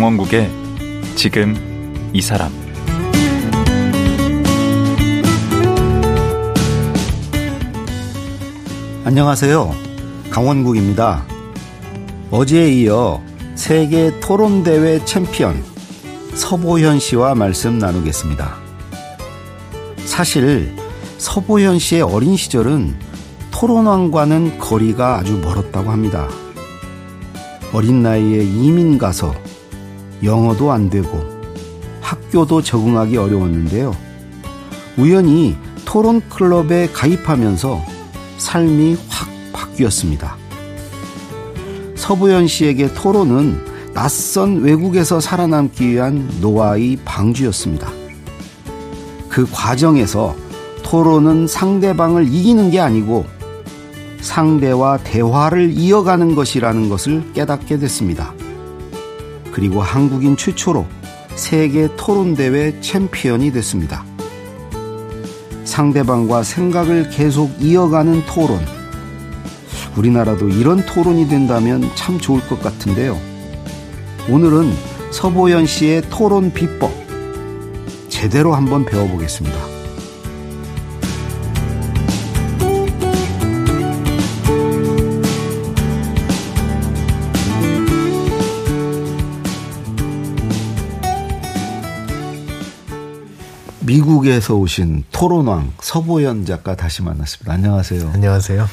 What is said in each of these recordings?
강원국의 지금 이 사람 안녕하세요. 강원국입니다. 어제에 이어 세계 토론대회 챔피언 서보현 씨와 말씀 나누겠습니다. 사실 서보현 씨의 어린 시절은 토론왕과는 거리가 아주 멀었다고 합니다. 어린 나이에 이민 가서 영어도 안 되고 학교도 적응하기 어려웠는데요. 우연히 토론 클럽에 가입하면서 삶이 확 바뀌었습니다. 서부연 씨에게 토론은 낯선 외국에서 살아남기 위한 노아의 방주였습니다. 그 과정에서 토론은 상대방을 이기는 게 아니고 상대와 대화를 이어가는 것이라는 것을 깨닫게 됐습니다. 그리고 한국인 최초로 세계 토론대회 챔피언이 됐습니다. 상대방과 생각을 계속 이어가는 토론. 우리나라도 이런 토론이 된다면 참 좋을 것 같은데요. 오늘은 서보연 씨의 토론 비법 제대로 한번 배워보겠습니다. 미국에서 오신 토론왕 서보현 작가 다시 만났습니다. 안녕하세요. 안녕하세요.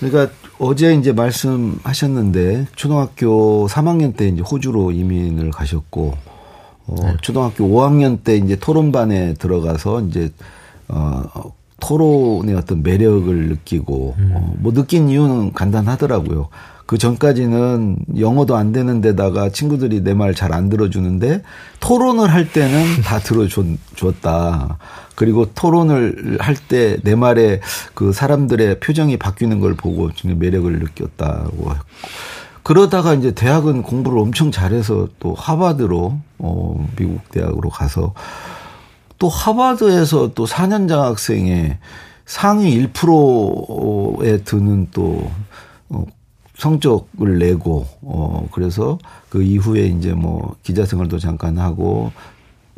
그러니까 어제 이제 말씀하셨는데 초등학교 3학년 때 이제 호주로 이민을 가셨고 어 네. 초등학교 5학년 때 이제 토론반에 들어가서 이제 어 토론의 어떤 매력을 느끼고 음. 어, 뭐 느낀 이유는 간단하더라고요. 그 전까지는 영어도 안 되는 데다가 친구들이 내 말 잘 안 들어주는데 토론을 할 때는 다 들어줬다. 그리고 토론을 할 때 내 말에 그 사람들의 표정이 바뀌는 걸 보고 좀 매력을 느꼈다고 했고. 그러다가 이제 대학은 공부를 엄청 잘해서 또 하버드로, 어, 미국 대학으로 가서 또 하버드에서 또 4년 장학생의 상위 1%에 드는 또 어, 성적을 내고 어 그래서 그 이후에 이제 뭐 기자 생활도 잠깐 하고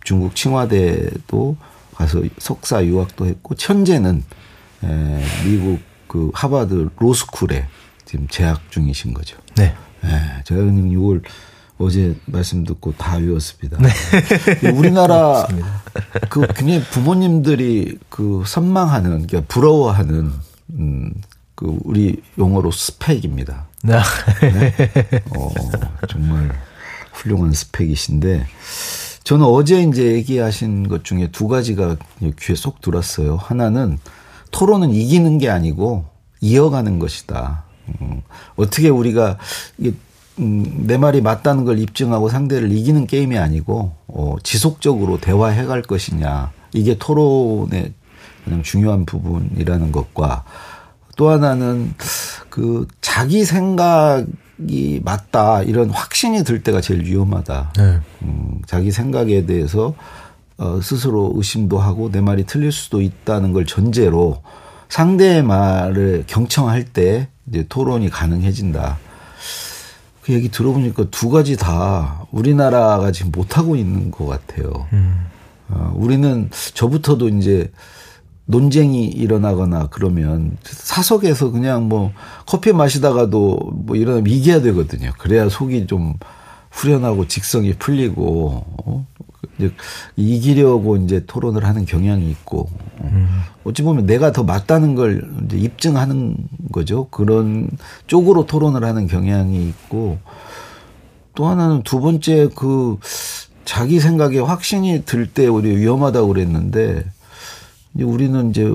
중국 칭화대도 가서 석사 유학도 했고 현재는 에 미국 그 하버드 로스쿨에 지금 재학 중이신 거죠. 네. 예, 제가 그냥 이걸 어제 말씀 듣고 다 외웠습니다. 네. 우리나라 그 굉장히 부모님들이 그 선망하는, 그러니까 부러워하는 음, 그 우리 용어로 스펙입니다. 네. 네. 어, 정말 훌륭한 스펙이신데 저는 어제 이제 얘기하신 것 중에 두 가지가 귀에 쏙 들었어요. 하나는 토론은 이기는 게 아니고 이어가는 것이다. 음, 어떻게 우리가 이게 음, 내 말이 맞다는 걸 입증하고 상대를 이기는 게임이 아니고 어, 지속적으로 대화해 갈 것이냐 이게 토론의 가장 중요한 부분이라는 것과 또 하나는 그 자기 생각이 맞다 이런 확신이 들 때가 제일 위험하다. 네. 음, 자기 생각에 대해서 어, 스스로 의심도 하고 내 말이 틀릴 수도 있다는 걸 전제로 상대의 말을 경청할 때 이제 토론이 가능해진다. 그 얘기 들어보니까 두 가지 다 우리나라가 지금 못하고 있는 것 같아요. 음. 어, 우리는 저부터도 이제 논쟁이 일어나거나 그러면 사석에서 그냥 뭐 커피 마시다가도 뭐 일어나면 이겨야 되거든요. 그래야 속이 좀 후련하고 직성이 풀리고 어? 이제 이기려고 이제 토론을 하는 경향이 있고 어. 어찌 보면 내가 더 맞다는 걸 이제 입증하는 거죠. 그런 쪽으로 토론을 하는 경향이 있고 또 하나는 두 번째 그 자기 생각에 확신이 들 때 우리 위험하다고 그랬는데 이제 우리는 이제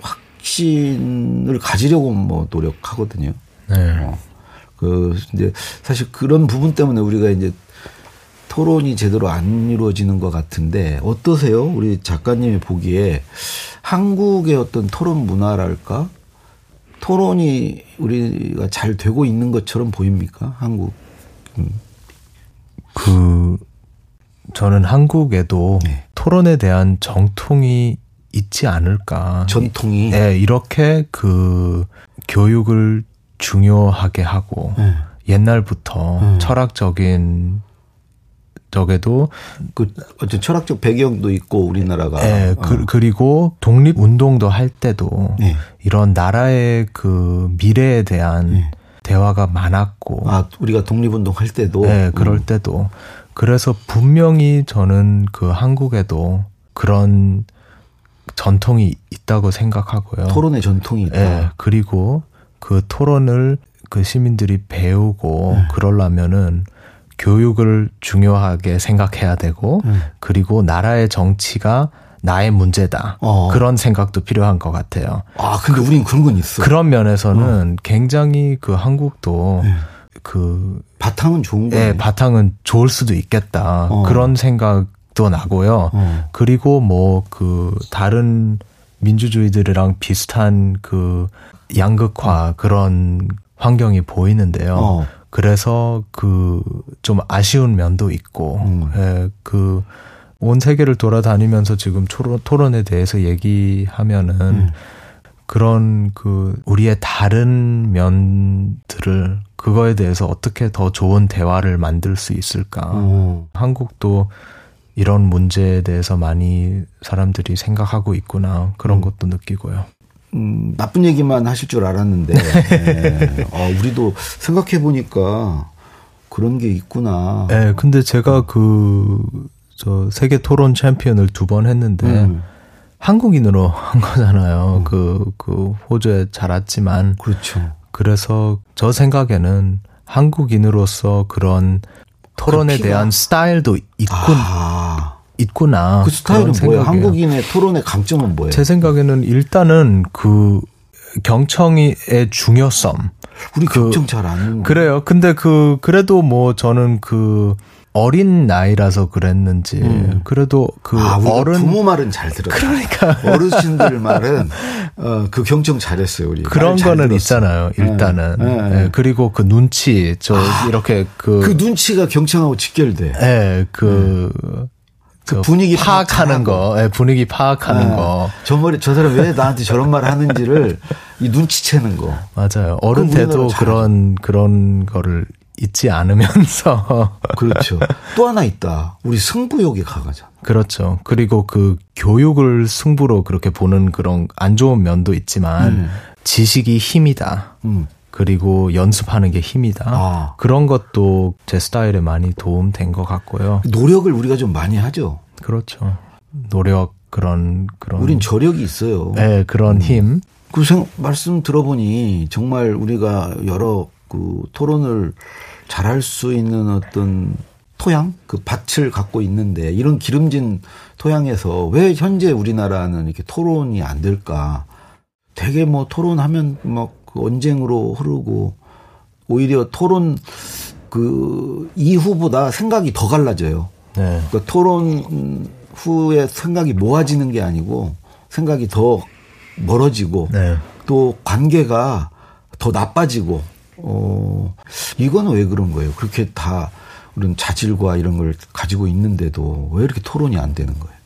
확신을 가지려고 뭐 노력하거든요. 네. 어. 그 이제 사실 그런 부분 때문에 우리가 이제 토론이 제대로 안 이루어지는 것 같은데 어떠세요? 우리 작가님이 보기에 한국의 어떤 토론 문화랄까? 토론이 우리가 잘 되고 있는 것처럼 보입니까? 한국. 음. 그 저는 한국에도 네. 토론에 대한 정통이 있지 않을까. 전통이. 네, 이렇게 그 교육을 중요하게 하고 네. 옛날부터 음. 철학적인 적에도 그 어떤 철학적 배경도 있고 우리나라가 예, 그, 어. 그리고 독립 운동도 할 때도 예. 이런 나라의 그 미래에 대한 예. 대화가 많았고 아 우리가 독립 운동 할 때도 네, 그럴 음. 때도. 그래서 분명히 저는 그 한국에도 그런 전통이 있다고 생각하고요. 토론의 전통이 있다. 예, 그리고 그 토론을 그 시민들이 배우고 네. 그러려면은 교육을 중요하게 생각해야 되고 네. 그리고 나라의 정치가 나의 문제다. 어. 그런 생각도 필요한 것 같아요. 아 근데 우린 그런 건 있어. 그런 면에서는 굉장히 그 한국도 네. 그 바탕은 좋은 거예요. 예, 바탕은 좋을 수도 있겠다. 어. 그런 생각 도 나고요. 어. 그리고 뭐 그 다른 민주주의들이랑 비슷한 그 양극화 그런 환경이 보이는데요. 어. 그래서 그 좀 아쉬운 면도 있고, 음. 예, 그 온 세계를 돌아다니면서 지금 토론, 토론에 대해서 얘기하면은 음. 그런 그 우리의 다른 면들을 그거에 대해서 어떻게 더 좋은 대화를 만들 수 있을까? 어. 한국도 이런 문제에 대해서 많이 사람들이 생각하고 있구나 그런 음. 것도 느끼고요. 음, 나쁜 얘기만 하실 줄 알았는데, 예. 아, 우리도 생각해 보니까 그런 게 있구나. 네, 근데 제가 그 저 세계 토론 챔피언을 두 번 했는데 음, 한국인으로 한 거잖아요. 음. 그, 그 호주에 자랐지만 그렇죠. 그래서 저 생각에는 한국인으로서 그런 토론에 대한 스타일도 있군 아, 있구나. 그 스타일은 뭐예요? 한국인의 토론의 강점은 뭐예요? 제 생각에는 일단은 그 경청의 중요성. 우리 그- 경청 잘 아는. 그래요. 근데 그 그래도 뭐 저는 그 어린 나이라서 그랬는지 음. 그래도 그 아, 어른 부모 말은 잘 들었다. 그러니까 어르신들 말은 어, 그 경청 잘했어요 우리. 그런 거는. 있잖아요. 일단은 네, 네, 네. 예, 그리고 그 눈치 저 이렇게 그 그 눈치가 경청하고 직결돼. 예, 그, 그그 분위기 파악하는. 거, 예, 분위기 파악하는 네. 거저 머리 저 사람 왜 나한테 저런 말 하는지를 이 눈치채는 거. 맞아요. 어른 때도. 그런 그런 거를 잊지 않으면서 그렇죠. 또 하나 있다. 우리 승부욕이 강하잖아. 그렇죠. 그리고 그 교육을 승부로 그렇게 보는 그런 안 좋은 면도 있지만 음. 지식이 힘이다. 음. 그리고 연습하는 게 힘이다. 아. 그런 것도 제 스타일에 많이 도움된 것 같고요. 노력을 우리가 좀 많이 하죠. 그렇죠. 노력 그런 그런 우린 저력이 있어요. 네, 그런 힘. 그 생, 말씀 들어보니 정말 우리가 여러 그 토론을 잘할 수 있는 어떤 토양, 그 밭을 갖고 있는데 이런 기름진 토양에서 왜 현재 우리나라는 이렇게 토론이 안 될까? 되게 뭐 토론하면 막그 언쟁으로 흐르고 오히려 토론 그 이후보다 생각이 더 갈라져요. 네. 그러니까 토론 후에 생각이 모아지는 게 아니고 생각이 더 멀어지고 네. 또 관계가 더 나빠지고 어 이거는 왜 그런 거예요? 그렇게 다 그런 자질과 이런 걸 가지고 있는데도 왜 이렇게 토론이 안 되는 거예요?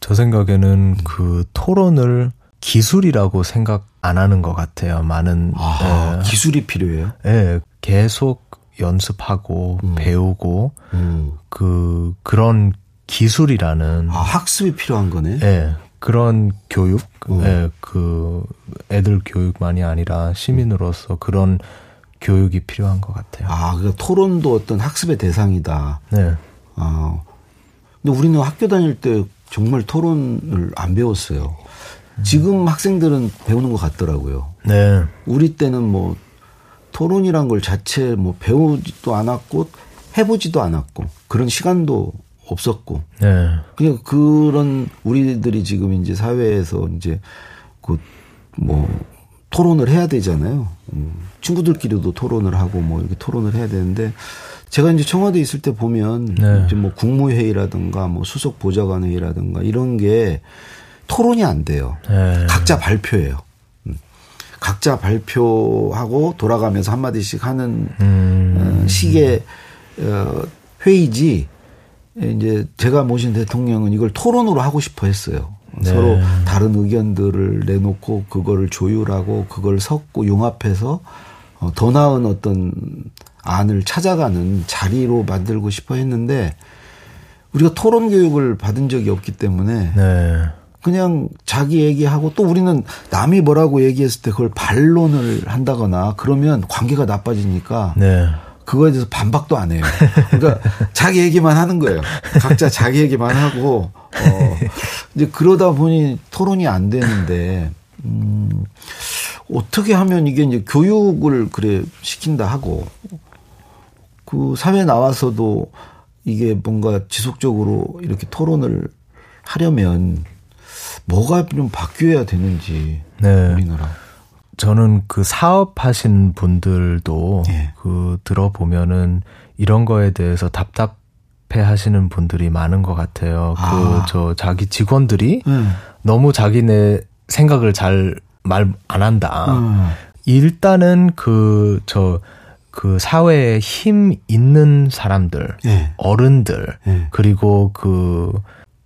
저 생각에는 그 토론을 기술이라고 생각 안 하는 것 같아요. 많은 아, 예, 기술이 필요해요. 예, 계속 연습하고 음. 배우고 음. 그 그런 기술이라는 아, 학습이 필요한 거네. 예, 그런 교육, 음. 예, 그 애들 교육만이 아니라 시민으로서 그런 교육이 필요한 것 같아요. 아, 그러니까 토론도 어떤 학습의 대상이다. 네, 아. 근데 우리는 학교 다닐 때 정말 토론을 안 배웠어요. 지금 학생들은 배우는 것 같더라고요. 네, 우리 때는 뭐 토론이란 걸 자체 뭐 배우지도 않았고 해보지도 않았고 그런 시간도 없었고 네, 그냥 그런 우리들이 지금 이제 사회에서 이제 그뭐 토론을 해야 되잖아요. 음, 친구들끼리도 토론을 하고 뭐 이렇게 토론을 해야 되는데 제가 이제 청와대 에 있을 때 보면 네. 이제 뭐 국무회의라든가 뭐 수석 보좌관 회의라든가 이런 게 토론이 안 돼요. 네. 각자 발표예요. 음. 각자 발표하고 돌아가면서 한마디씩 하는 음, 어, 식의 어, 회의지 이제 제가 모신 대통령은 이걸 토론으로 하고 싶어 했어요. 네. 서로 다른 의견들을 내놓고 그거를 조율하고 그걸 섞고 융합해서 어, 더 나은 어떤 안을 찾아가는 자리로 만들고 싶어 했는데 우리가 토론 교육을 받은 적이 없기 때문에 네. 그냥 자기 얘기하고 또 우리는 남이 뭐라고 얘기했을 때 그걸 반론을 한다거나 그러면 관계가 나빠지니까 네. 그거에 대해서 반박도 안 해요. 그러니까 자기 얘기만 하는 거예요. 각자 자기 얘기만 하고 어 이제 그러다 보니 토론이 안 되는데 음 어떻게 하면 이게 이제 교육을 그래 시킨다 하고 그 사회 나와서도 이게 뭔가 지속적으로 이렇게 토론을 하려면 뭐가 좀 바뀌어야 되는지 네. 우리나라. 저는 그 사업하신 분들도 예. 그 들어보면은 이런 거에 대해서 답답해 하시는 분들이 많은 것 같아요. 아. 그저 자기 직원들이 음. 너무 자기네 생각을 잘 말 안 한다. 음. 일단은 그 저그 사회에 힘 있는 사람들, 예. 어른들, 예. 그리고 그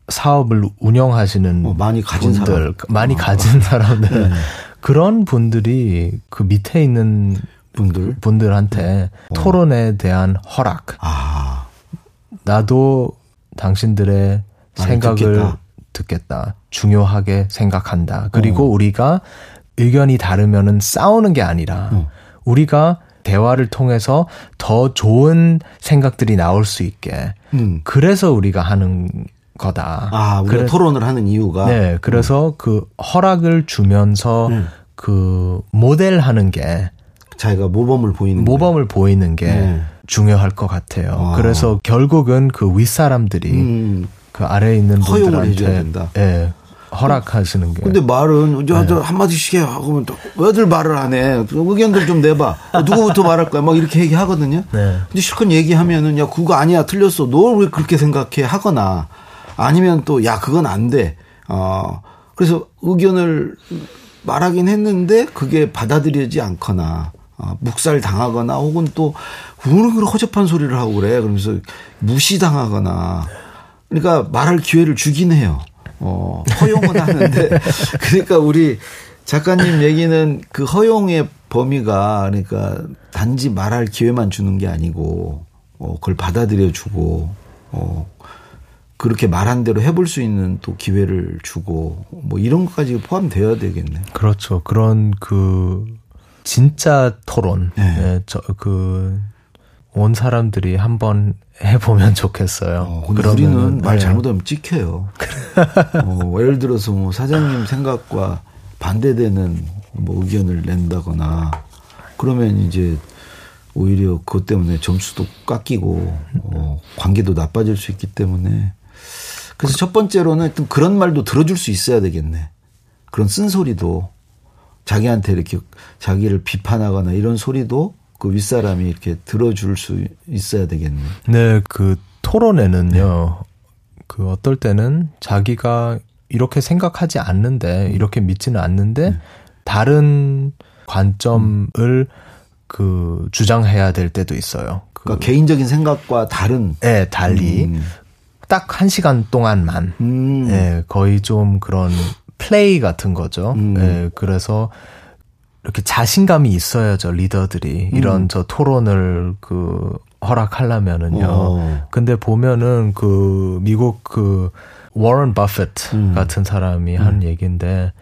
사업을 운영하시는 어, 많이 가진 분들, 사람. 많이 어. 가진 사람들, 네. 그런 분들이 그 밑에 있는 분들. 분들한테 어. 토론에 대한 허락, 아. 나도 당신들의 생각을 듣겠다. 듣겠다. 중요하게 생각한다. 그리고 어. 우리가 의견이 다르면은 싸우는 게 아니라 어. 우리가 대화를 통해서 더 좋은 생각들이 나올 수 있게 음. 그래서 우리가 하는 거다. 아, 우리가 그래- 토론을 하는 이유가 네, 그래서 그 허락을 주면서 음. 그 모델하는 게 자기가 모범을 보이는 모범을 보이는 게 네. 중요할 것 같아요. 아. 그래서 결국은 그 윗사람들이 거예요. 음. 그 아래에 있는 허용을 분들한테 해줘야 된다. 예, 허락하시는 게. 근데 말은 저, 네. 저 한마디씩 해 하고 왜들 말을 안 해? 의견들 좀 내봐. 어, 누구부터 말할 거야? 막 이렇게 얘기하거든요. 네. 근데 실컷 얘기하면은 야 그거 아니야 틀렸어. 너 왜 그렇게 생각해? 하거나 아니면 또 야 그건 안 돼. 어 그래서 의견을 말하긴 했는데 그게 받아들여지지 않거나 어, 묵살 당하거나 혹은 또 우는 그런 허접한 소리를 하고 그래. 그러면서 무시당하거나 그러니까 말할 기회를 주긴 해요. 어, 허용은 하는데 그러니까 우리 작가님 얘기는 그 허용의 범위가 그러니까 단지 말할 기회만 주는 게 아니고 어, 그걸 받아들여 주고 어, 그렇게 말한 대로 해볼 수 있는 또 기회를 주고 뭐 이런 것까지 포함되어야 되겠네. 그렇죠. 그런 그 진짜 토론. 네. 예, 저그 온 사람들이 한번 해보면 좋겠어요. 어, 근데 그러면은, 우리는 말 예. 잘못하면 찍혀요. 어, 예를 들어서 뭐 사장님 생각과 반대되는 뭐 의견을 낸다거나 그러면 이제 오히려 그것 때문에 점수도 깎이고 어, 관계도 나빠질 수 있기 때문에 그래서 첫 번째로는 하여튼 그런 말도 들어줄 수 있어야 되겠네. 그런 쓴소리도 자기한테 이렇게 자기를 비판하거나 이런 소리도 그 윗사람이 이렇게 들어줄 수 있어야 되겠네. 네, 그 토론에는요. 그 어떨 때는 자기가 이렇게 생각하지 않는데 이렇게 믿지는 않는데 다른 관점을 그 주장해야 될 때도 있어요. 그 그러니까 개인적인 생각과 다른 예, 달리 음. 딱 한 시간 동안만 음. 예, 거의 좀 그런 플레이 같은 거죠. 음. 예, 그래서 이렇게 자신감이 있어야죠, 리더들이. 이런 음. 저 토론을 그 허락하려면은요. 어. 근데 보면은 그 미국 그 워런 바페트 음. 같은 사람이 한 얘기인데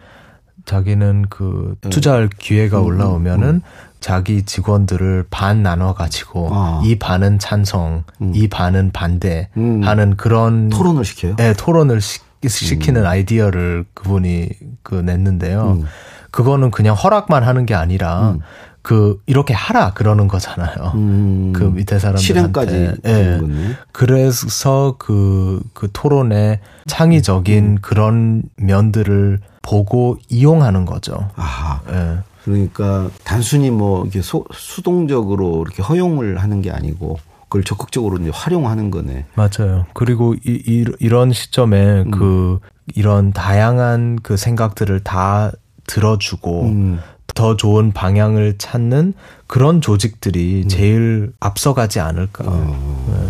자기는 그 투자할 기회가 음, 올라오면은 자기 직원들을 반 나눠 가지고 아. 이 반은 찬성, 이 반은 반대 음. 하는 그런 토론을 시켜요. 네, 토론을 시, 시키는 아이디어를 그분이 그 냈는데요. 음. 그거는 그냥 허락만 하는 게 아니라 음. 그 이렇게 하라 그러는 거잖아요. 음. 그 밑에 사람들한테 실행까지 예. 거네. 그래서 그, 그 토론의 창의적인 음. 그런 면들을 보고 이용하는 거죠. 아, 예. 그러니까 단순히 뭐 이렇게 소, 수동적으로 이렇게 허용을 하는 게 아니고 그걸 적극적으로 이제 활용하는 거네. 맞아요. 그리고 이, 이, 이런 시점에 음. 그 이런 다양한 그 생각들을 다 들어주고 음. 더 좋은 방향을 찾는 그런 조직들이 제일 앞서가지 않을까. 음. 어.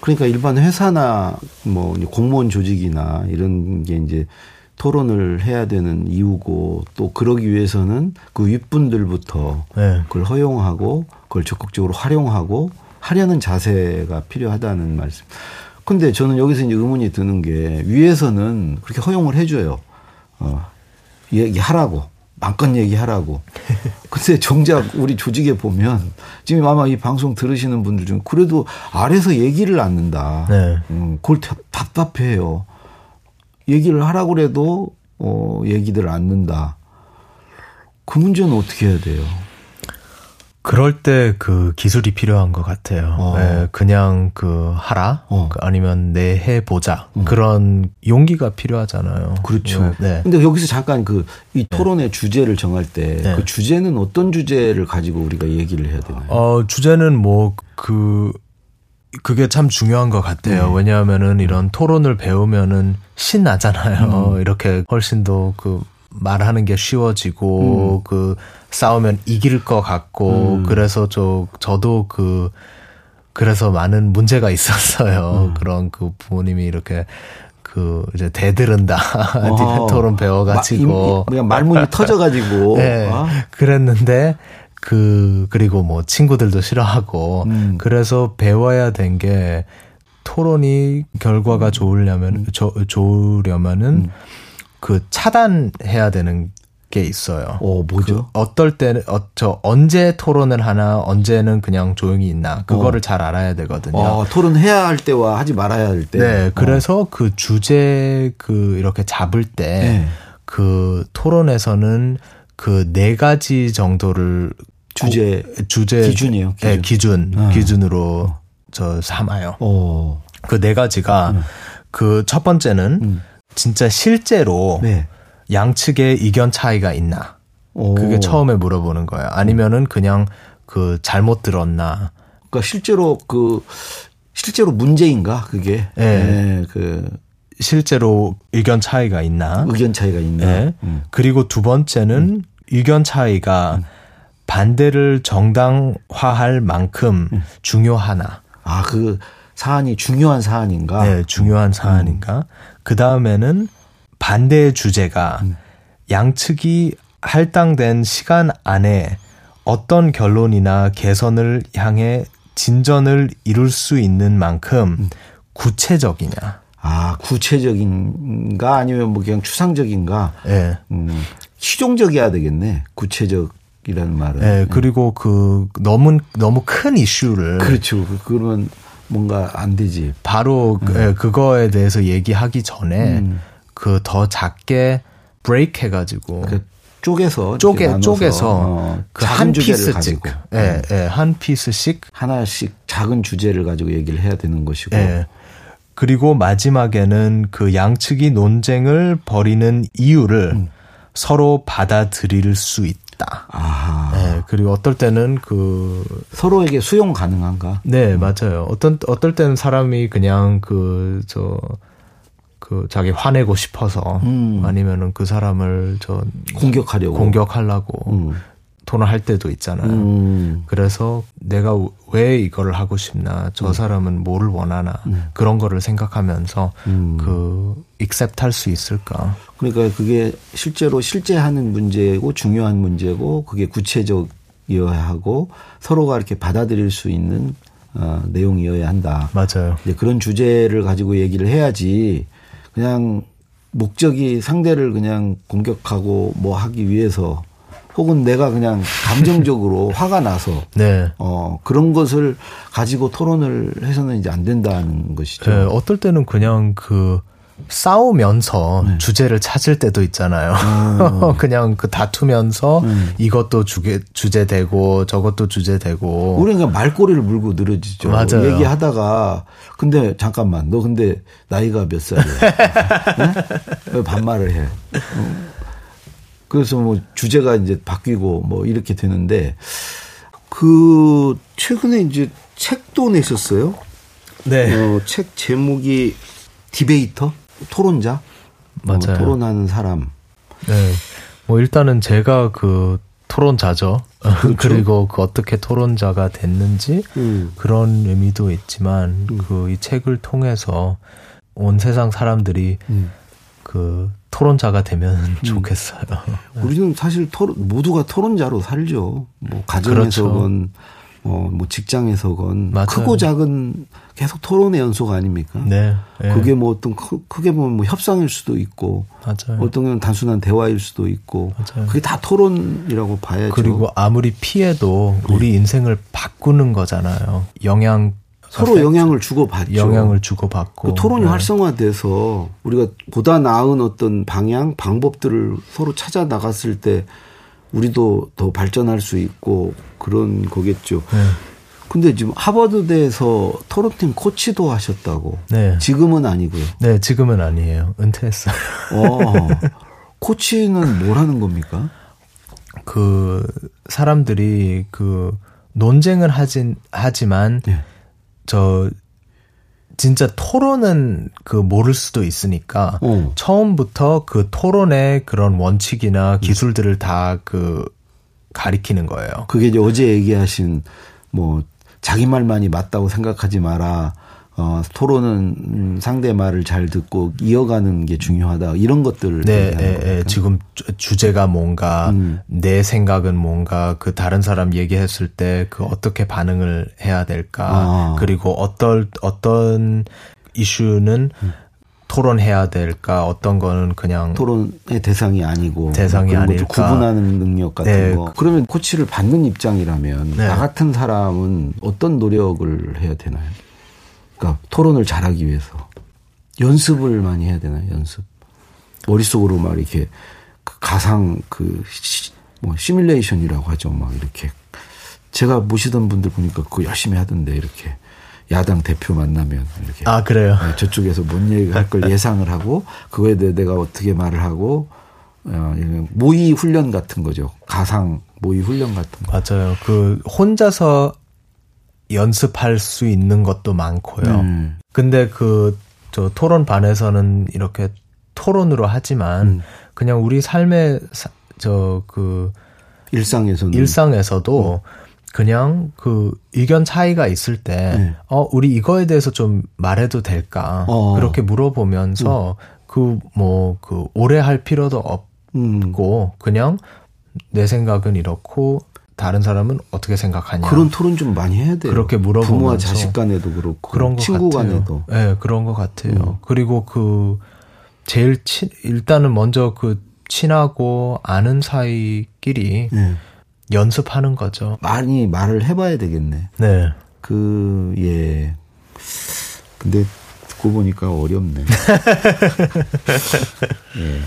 그러니까 일반 회사나 뭐 공무원 조직이나 이런 게 이제 토론을 해야 되는 이유고 또 그러기 위해서는 그 윗분들부터 네. 그걸 허용하고 그걸 적극적으로 활용하고 하려는 자세가 필요하다는 말씀. 근데 저는 여기서 이제 의문이 드는 게 위에서는 그렇게 허용을 해줘요. 어, 얘기하라고. 마음껏 얘기하라고. 근데 정작 우리 조직에 보면 지금 아마 이 방송 들으시는 분들 중 그래도 아래서 얘기를 않는다. 네. 음, 그걸 답답해요. 얘기를 하라고 그래도 어, 얘기들 않는다. 그 문제는 어떻게 해야 돼요? 그럴 때 그 기술이 필요한 것 같아요. 어. 예, 그냥 그 하라 어. 그 아니면 내 해보자 그런 용기가 필요하잖아요. 그렇죠. 네. 근데 여기서 잠깐 그 이 토론의 주제를 정할 때그 네. 주제는 어떤 주제를 가지고 우리가 얘기를 해야 되나요? 어, 주제는 뭐, 그, 그게 참 중요한 것 같아요. 네. 왜냐하면은 이런 토론을 배우면은 신나잖아요. 음. 이렇게 훨씬 더 그 말하는 게 음. 쉬워지고, 그 싸우면 이길 것 같고, 음. 그래서 저, 저도 그, 그래서 많은 문제가 있었어요. 음. 그런 그 부모님이 이렇게 그 이제 대들은다. 토론 배워가지고. 마- 임- 그냥 말문이 터져가지고. 네. 아, 그랬는데 그 그리고 뭐 친구들도 싫어하고 음. 그래서 배워야 된 게 토론이 결과가 좋으려면 조, 좋으려면은 음. 그 차단해야 되는 게 있어요. 어, 뭐죠? 그 어떨 때는 어, 저 언제 토론을 하나 언제는 그냥 조용히 있나 그거를 잘 알아야 되거든요. 어, 토론해야 할 때와 하지 말아야 할 때. 네, 어. 그래서 그 주제 그 이렇게 잡을 때 네. 그 토론에서는 그 네 가지 정도를 주제, 고- 주제 기준이에요, 네, 기준. 기준 어. 기준으로 저 삼아요. 어. 그네 가지가 그첫 번째는 음. 진짜 실제로 네. 양측의 의견 차이가 있나? 어. 그게 처음에 물어보는 거예요. 아니면은 그냥 그 잘못 들었나? 그러니까 실제로 그 실제로 문제인가 그게. 네. 네, 그 실제로 의견 차이가 있나? 의견 차이가 있나. 네. 음. 그리고 두 번째는 의견 차이가 반대를 정당화할 만큼 음. 중요하나? 아, 그 사안이 중요한 사안인가? 네, 중요한 사안인가? 그 다음에는 반대의 주제가 음. 양측이 할당된 시간 안에 어떤 결론이나 개선을 향해 진전을 이룰 수 있는 만큼 음. 구체적이냐? 아, 구체적인가 아니면 뭐 그냥 추상적인가? 예. 음, 실용적이어야 되겠네. 구체적 이라는 말은. 예, 그리고 그 너무 너무 큰 이슈를 그렇죠. 그- 그러면 뭔가 안 되지. 바로 그- 예, 그거에 대해서 얘기하기 전에 음. 그더 작게 브레이크 해가지고 그 쪼개서 쪼개 쪼개서 어, 그 작은 한 주제를 피스씩 예, 예, 한 피스씩 하나씩 작은 주제를 가지고 얘기를 해야 되는 것이고. 예. 그리고 마지막에는 그 양측이 논쟁을 벌이는 이유를 음. 서로 받아들일 수 있다. 아하. 예, 그리고 어떨 때는 그 서로에게 수용 가능한가? 네, 맞아요. 어떤, 어떨 때는 사람이 그냥 그, 저, 그, 자기 화내고 싶어서 음. 아니면은 그 사람을 저, 공격하려고. 공격하려고 음. 토론할 때도 있잖아요. 음. 그래서 내가 왜 이거를 하고 싶나, 저 사람은 뭐를 원하나, 그런 거를 생각하면서 음. 그, 익셉트 할 수 있을까. 그러니까 그게 실제로 실제 하는 문제고 중요한 문제고 그게 구체적이어야 하고 서로가 이렇게 받아들일 수 있는 어, 내용이어야 한다. 맞아요. 이제 그런 주제를 가지고 얘기를 해야지 그냥 목적이 상대를 그냥 공격하고 뭐 하기 위해서 혹은 내가 그냥 감정적으로 화가 나서 네. 어 그런 것을 가지고 토론을 해서는 이제 안 된다는 것이죠. 네, 어떨 때는 그냥 그 싸우면서 네. 주제를 찾을 때도 있잖아요. 음. 그냥 그 다투면서 이것도 주제, 주제 되고 저것도 주제 되고. 우리는 그냥 말꼬리를 물고 늘어지죠. 맞아요. 얘기하다가 근데 잠깐만 너 근데 나이가 몇 살이야? 네? 왜 반말을 해? 어. 그래서 뭐 주제가 이제 바뀌고 뭐 이렇게 되는데 그 최근에 이제 책도 내셨어요. 네. 어, 책 제목이 디베이터 토론자 맞아요. 어, 토론하는 사람. 네. 뭐 일단은 제가 그 토론자죠. 그리고그 어떻게 토론자가 됐는지 음. 그런 의미도 있지만 그이 책을 통해서 온 세상 사람들이 음. 그그 토론자가 되면 좋겠어요. 우리는 사실 토론, 모두가 토론자로 살죠. 뭐 가정에서건 어, 뭐 직장에서건 맞아요. 크고 작은 계속 토론의 연속 아닙니까? 네. 예. 그게 뭐 어떤 크, 크게 보면 뭐 협상일 수도 있고 맞아요. 어떤 건 단순한 대화일 수도 있고 맞아요. 그게 다 토론이라고 봐야죠. 그리고 아무리 피해도 우리 인생을 바꾸는 거잖아요. 영향 서로 영향을 주고받죠. 영향을 주고받고 그 토론이 네. 활성화돼서 우리가 보다 나은 어떤 방향, 방법들을 서로 찾아 나갔을 때 우리도 더 발전할 수 있고 그런 거겠죠. 네. 근데 지금 하버드대에서 토론팀 코치도 하셨다고. 네. 지금은 아니고요. 네, 지금은 아니에요. 은퇴했어요. 어. 코치는 뭘 하는 겁니까? 그 사람들이 그 논쟁을 하진 하지만 네. 저 진짜 토론은 그 모를 수도 있으니까 어. 처음부터 그 토론의 그런 원칙이나 기술들을 다 그 가리키는 거예요. 그게 이제 어제 얘기하신 뭐 자기 말만이 맞다고 생각하지 마라. 어, 토론은 음, 상대 말을 잘 듣고 이어가는 게 중요하다. 이런 것들을 네, 예, 예. 지금 주- 주제가 뭔가, 음. 내 생각은 뭔가, 그 다른 사람 얘기했을 때 그 어떻게 반응을 해야 될까, 아. 그리고 어떨, 어떤 이슈는 토론해야 될까, 어떤 거는 그냥 토론의 대상이 아니고 대상이 아닐까. 구분하는 능력 같은 네. 거. 그러면 코치를 받는 입장이라면 네. 나 같은 사람은 어떤 노력을 해야 되나요? 그러니까 토론을 잘하기 위해서 연습을 많이 해야 되나요? 연습. 머릿속으로 막 이렇게 그 가상 그 뭐 시뮬레이션이라고 하죠. 막 이렇게 제가 모시던 분들 보니까 그거 열심히 하던데 이렇게 야당 대표 만나면 이렇게 아, 그래요? 네, 저쪽에서 뭔 얘기를 할 걸 예상을 하고 그거에 대해 내가 어떻게 말을 하고 어, 모의 훈련 같은 거죠. 가상 모의 훈련 같은 거. 맞아요. 그, 혼자서 연습할 수 있는 것도 많고요. 음. 근데 그, 저 토론 반에서는 이렇게 토론으로 하지만, 음. 그냥 우리 삶의, 사- 저, 그, 일상에서는 일상에서도 그냥 그 의견 차이가 있을 때, 네. 어, 우리 이거에 대해서 좀 말해도 될까? 어. 그렇게 물어보면서 그, 뭐, 그, 오래 할 필요도 음, 없고, 그냥 내 생각은 이렇고, 다른 사람은 어떻게 생각하냐. 그런 토론 좀 많이 해야 돼요. 그렇게 물어보면서 부모와 자식 간에도 그렇고 그런 것 친구 같아요. 간에도. 네, 그런 것 같아요. 음. 그리고 그 제일 친 일단은 먼저 그 친하고 아는 사이끼리 네. 연습하는 거죠. 많이 말을 해봐야 되겠네. 네. 그 예. 근데 듣고 보니까 어렵네. 예.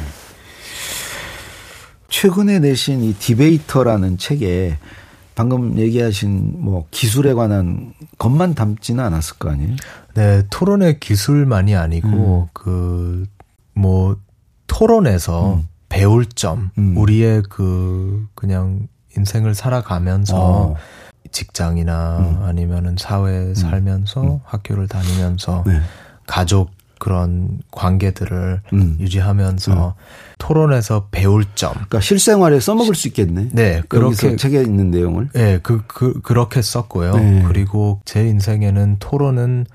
최근에 내신 이 디베이터라는 책에 방금 얘기하신 뭐 기술에 관한 것만 담지는 않았을 거 아니에요? 네, 토론의 기술만이 아니고 그뭐 토론에서 음. 배울 점, 음. 우리의 그 그냥 인생을 살아가면서 어. 직장이나 음. 아니면은 사회에 살면서 학교를 다니면서 네. 가족 그런 관계들을 음. 유지하면서 토론에서 배울 점. 그러니까 실생활에 써먹을 수 있겠네. 네, 그렇게 책에 있는 내용을. 네, 그, 그, 그렇게 썼고요. 네. 그리고 제 인생에는 토론은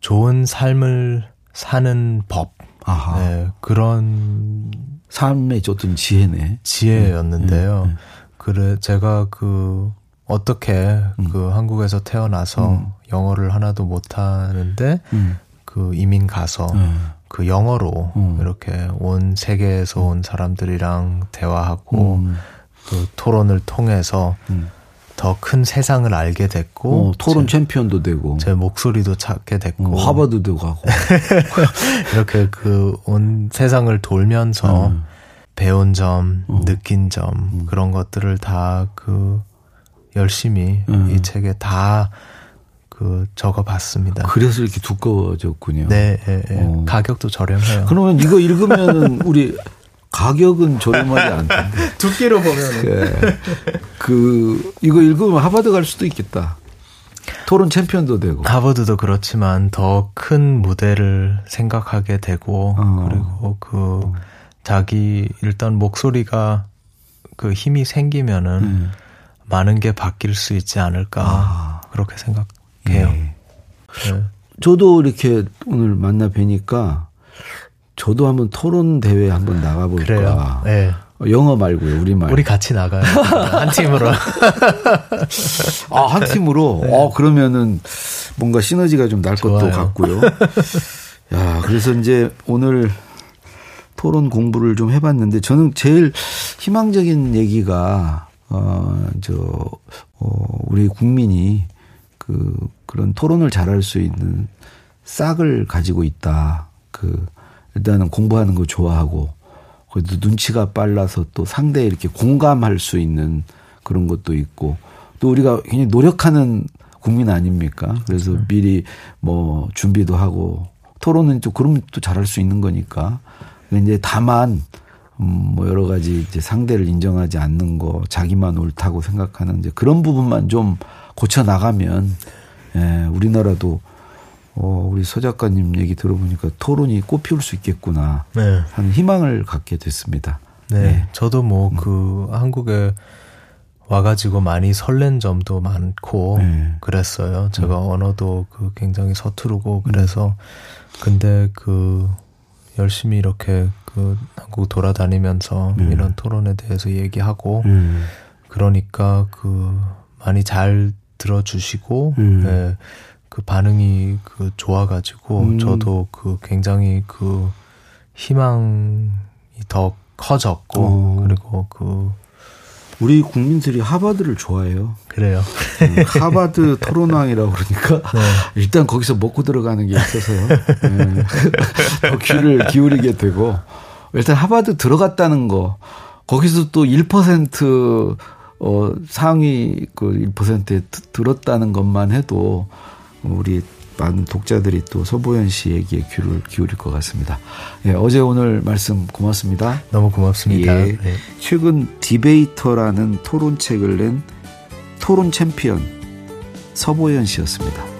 좋은 삶을 사는 법. 아하. 네, 그런 삶의 어떤 지혜네. 지혜였는데요. 네, 네. 그래, 제가 그, 어떻게 그 한국에서 태어나서 영어를 하나도 못하는데 음. 그 이민 가서 음. 그 영어로 음. 이렇게 온 세계에서 온 사람들이랑 대화하고 음. 그 토론을 통해서 음. 더큰 세상을 알게 됐고 어, 토론 챔피언도 되고. 제, 제 목소리도 찾게 됐고 어, 하버드도 가고. 이렇게 그 온 세상을 돌면서 음. 배운 점, 어. 느낀 점 그런 것들을 다 그 열심히 음. 이 책에 다 그 적어봤습니다. 그래서 이렇게 두꺼워졌군요. 네, 예, 예. 어. 가격도 저렴해요. 그러면 이거 읽으면은 우리 가격은 저렴하지 않던데. 두께로 보면 예. 그 이거 읽으면 하버드 갈 수도 있겠다. 토론 챔피언도 되고. 하버드도 그렇지만 더 큰 무대를 생각하게 되고 어. 그리고 그 자기 일단 목소리가 그 힘이 생기면은 음. 많은 게 바뀔 수 있지 않을까 아. 그렇게 생각 해요. 예. 네. 저도 이렇게 오늘 만나 뵈니까 저도 한번 토론 대회 한번 나가볼까. 그래요. 네. 영어 말고요, 우리 말. 우리 같이 나가요. 한 팀으로. 아, 한 팀으로? 네. 어, 그러면은 뭔가 시너지가 좀 날 것도 같고요. 야, 그래서 이제 오늘 토론 공부를 좀 해봤는데 저는 제일 희망적인 얘기가, 어, 저, 어, 우리 국민이 그, 그런 토론을 잘할 수 있는 싹을 가지고 있다. 그, 일단은 공부하는 거 좋아하고, 그래도 눈치가 빨라서 또 상대에 이렇게 공감할 수 있는 그런 것도 있고, 또 우리가 굉장히 노력하는 국민 아닙니까? 그래서 그렇죠. 미리 뭐 준비도 하고, 토론은 또 그러면 또 잘할 수 있는 거니까. 이제 다만, 음, 뭐 여러 가지 이제 상대를 인정하지 않는 거, 자기만 옳다고 생각하는 이제 그런 부분만 좀 고쳐 나가면, 예, 우리나라도 어, 우리 서 작가님 얘기 들어보니까 토론이 꽃피울 수 있겠구나 네. 하는 희망을 갖게 됐습니다. 네, 네. 저도 뭐그 음. 한국에 와가지고 많이 설렌 점도 많고 네. 그랬어요. 제가 음. 언어도 그 굉장히 서투르고 그래서 음. 근데 그 열심히 이렇게 그 한국 돌아다니면서 음. 이런 토론에 대해서 얘기하고 음. 그러니까 그 많이 잘 들어주시고 음. 예, 그 반응이 그 좋아가지고 음. 저도 그 굉장히 그 희망이 더 커졌고 어. 그리고 그 우리 국민들이 하버드를 좋아해요. 그래요. 음, 하버드 토론왕이라고 그러니까 네. 일단 거기서 먹고 들어가는 게 있어서요. 네. 더 귀를 기울이게 되고 일단 하버드 들어갔다는 거 거기서 또 1% 어, 상위 그 1%에 들었다는 것만 해도 우리 많은 독자들이 또 서보현 씨 얘기에 귀를 기울일 것 같습니다. 예, 어제 오늘 말씀 고맙습니다. 너무 고맙습니다. 예, 네. 최근 디베이터라는 토론책을 낸 토론 챔피언 서보현 씨였습니다.